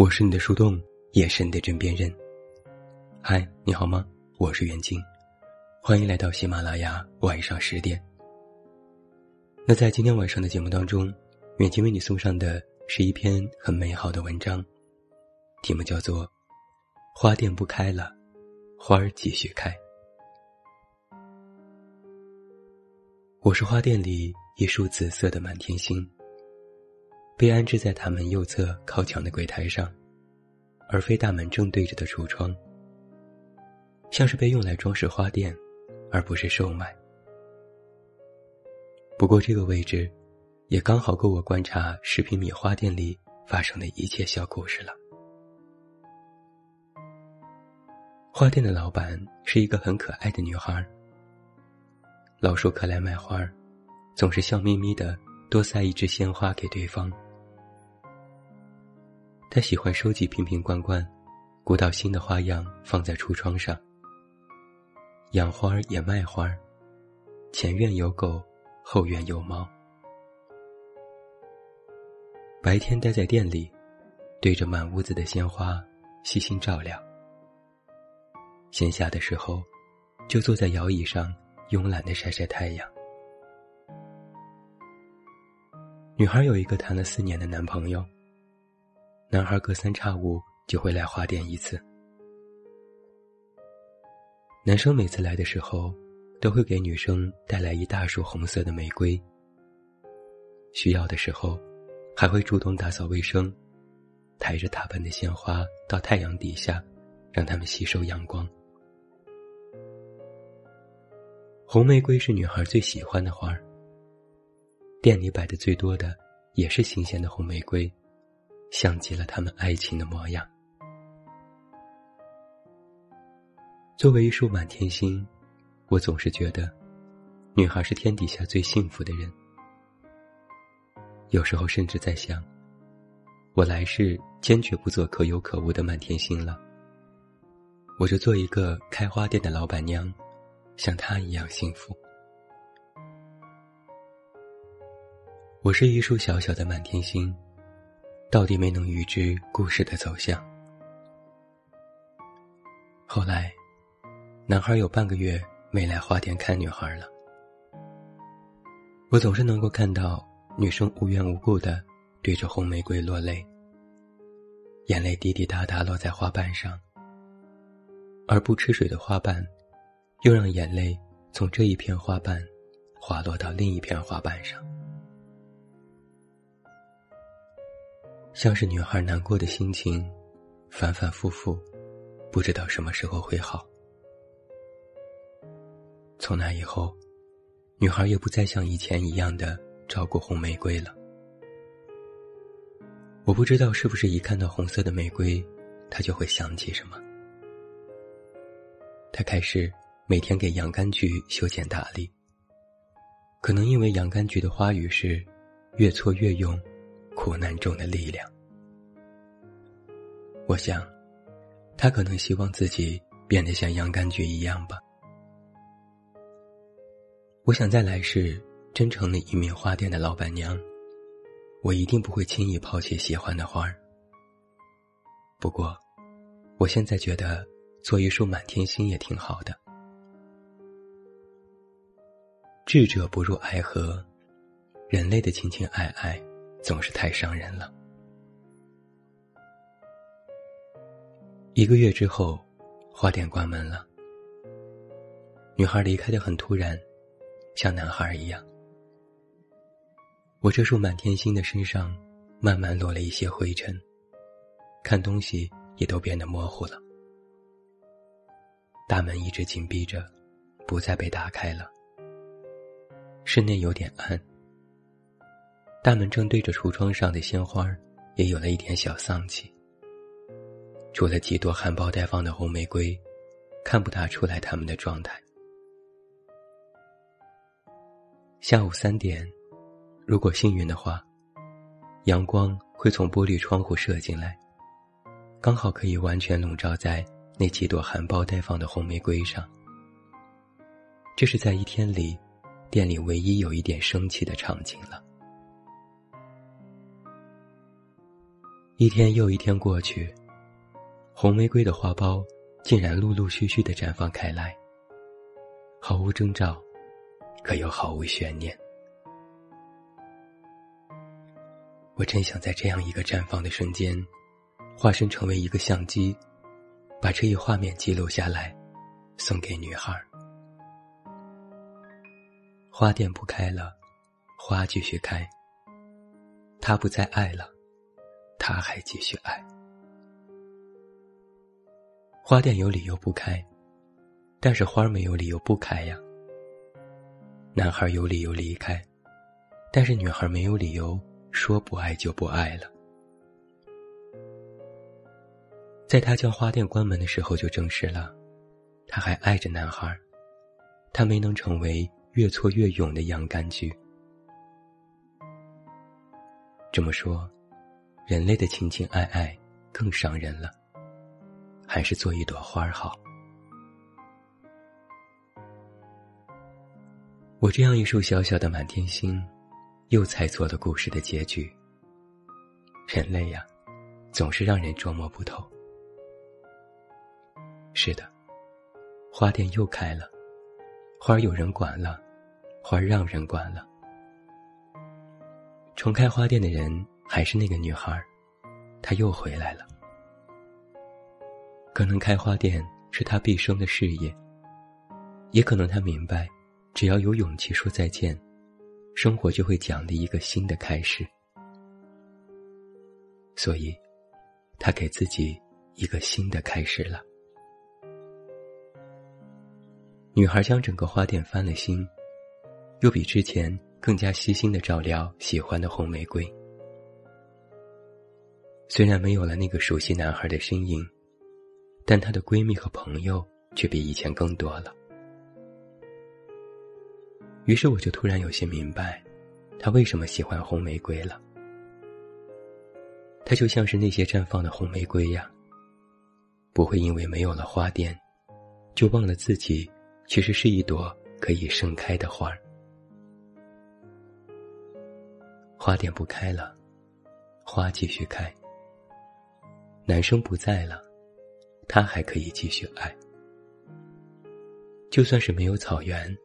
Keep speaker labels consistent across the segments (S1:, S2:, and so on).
S1: 我是你的树洞，也是你的枕边人。嗨，你好吗？我是袁静，欢迎来到喜马拉雅晚上十点。那在今天晚上的节目当中，远近为你送上的是一篇很美好的文章，题目叫做《花店不开了，花儿继续开》。我是花店里一束紫色的满天星。被安置在大门右侧靠墙的柜台上，而非大门正对着的橱窗，像是被用来装饰花店，而不是售卖。不过这个位置，也刚好够我观察十平米花店里发生的一切小故事了。花店的老板是一个很可爱的女孩，老熟客来买花，总是笑眯眯的多塞一支鲜花给对方。他喜欢收集瓶瓶罐罐，鼓捣新的花样放在橱窗上。养花也卖花儿，前院有狗，后院有猫。白天待在店里，对着满屋子的鲜花细心照料。闲暇的时候，就坐在摇椅上慵懒的晒晒太阳。女孩有一个谈了四年的男朋友。男孩隔三差五就会来花店一次。男生每次来的时候，都会给女生带来一大束红色的玫瑰。需要的时候，还会主动打扫卫生，抬着大盆的鲜花到太阳底下，让它们吸收阳光。红玫瑰是女孩最喜欢的花儿。店里摆的最多的，也是新鲜的红玫瑰。像极了他们爱情的模样。作为一束满天星，我总是觉得，女孩是天底下最幸福的人。有时候甚至在想，我来世坚决不做可有可无的满天星了。我就做一个开花店的老板娘，像她一样幸福。我是一束小小的满天星。到底没能预知故事的走向。后来，男孩有半个月没来花店看女孩了。我总是能够看到女生无缘无故的对着红玫瑰落泪，眼泪滴滴答答落在花瓣上，而不吃水的花瓣，又让眼泪从这一片花瓣滑落到另一片花瓣上。像是女孩难过的心情，反反复复，不知道什么时候会好。从那以后，女孩也不再像以前一样的照顾红玫瑰了。我不知道是不是一看到红色的玫瑰，她就会想起什么。她开始每天给洋甘菊修剪打理。可能因为洋甘菊的花语是“越挫越勇”。苦难中的力量。我想，他可能希望自己变得像洋甘菊一样吧。我想在来世真成了一名花店的老板娘，我一定不会轻易抛弃喜欢的花儿。不过，我现在觉得做一束满天星也挺好的。智者不入爱河，人类的情情爱爱。总是太伤人了。一个月之后，花店关门了。女孩离开的很突然，像男孩一样。我这束满天星的身上，慢慢落了一些灰尘，看东西也都变得模糊了。大门一直紧闭着，不再被打开了。室内有点暗。大门正对着橱窗上的鲜花，也有了一点小丧气。除了几朵含苞待放的红玫瑰，看不大出来他们的状态。下午三点，如果幸运的话，阳光会从玻璃窗户射进来，刚好可以完全笼罩在那几朵含苞待放的红玫瑰上。这是在一天里，店里唯一有一点生气的场景了。一天又一天过去，红玫瑰的花苞竟然陆陆续续的绽放开来，毫无征兆，可又毫无悬念。我真想在这样一个绽放的瞬间，化身成为一个相机，把这一画面记录下来，送给女孩。花店不开了，花继续开。他不再爱了，他还继续爱。花店有理由不开，但是花没有理由不开呀。男孩有理由离开，但是女孩没有理由说不爱就不爱了。在他将花店关门的时候，就证实了，他还爱着男孩，他没能成为。越挫越勇的洋甘菊。这么说，人类的情情爱爱更伤人了，还是做一朵花好。我这样一束小小的满天星，又猜错了故事的结局。人类呀，总是让人捉摸不透。是的，花店又开了。花有人管了，花让人管了。重开花店的人还是那个女孩，她又回来了。可能开花店是她毕生的事业，也可能她明白，只要有勇气说再见，生活就会奖励一个新的开始。所以，她给自己一个新的开始了。女孩将整个花店翻了新，又比之前更加细心的照料喜欢的红玫瑰。虽然没有了那个熟悉男孩的身影，但她的闺蜜和朋友却比以前更多了。于是我就突然有些明白，她为什么喜欢红玫瑰了。她就像是那些绽放的红玫瑰呀，不会因为没有了花店，就忘了自己。其实是一朵可以盛开的花儿，花店不开了，花继续开。男生不在了，他还可以继续爱。就算是没有草原，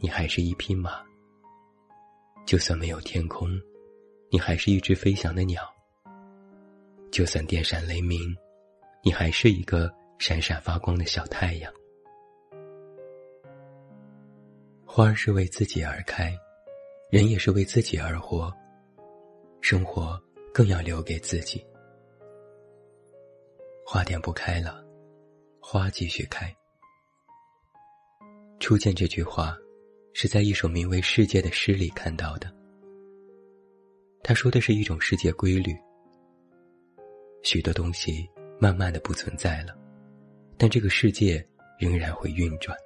S1: 你还是一匹马；就算没有天空，你还是一只飞翔的鸟；就算电闪雷鸣，你还是一个闪闪发光的小太阳。花儿是为自己而开，人也是为自己而活。生活更要留给自己。花店不开了，花继续开。初见这句话，是在一首名为《世界》的诗里看到的。他说的是一种世界规律：许多东西慢慢的不存在了，但这个世界仍然会运转。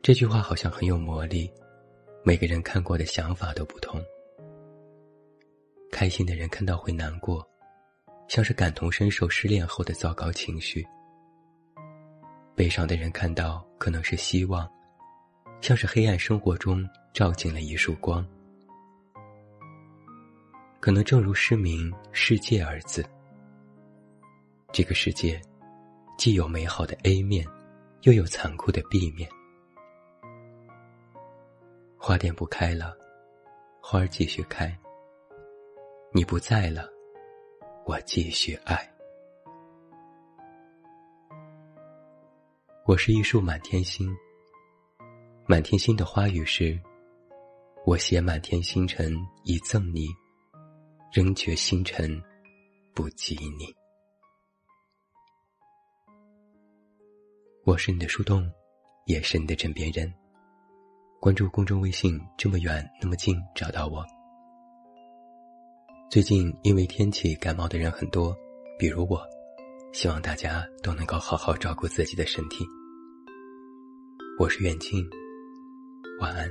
S1: 这句话好像很有魔力，每个人看过的想法都不同。开心的人看到会难过，像是感同身受失恋后的糟糕情绪；悲伤的人看到可能是希望，像是黑暗生活中照进了一束光。可能正如诗名“世界”二字，这个世界既有美好的 A 面，又有残酷的 B 面。花店不开了，花儿继续开。你不在了，我继续爱。我是一束满天星，满天星的花语是：我携满天星辰以赠你，仍觉星辰不及你。我是你的树洞，也是你的枕边人。关注公众微信，这么远那么近，找到我。最近因为天气感冒的人很多，比如我，希望大家都能够好好照顾自己的身体。我是远近，晚安。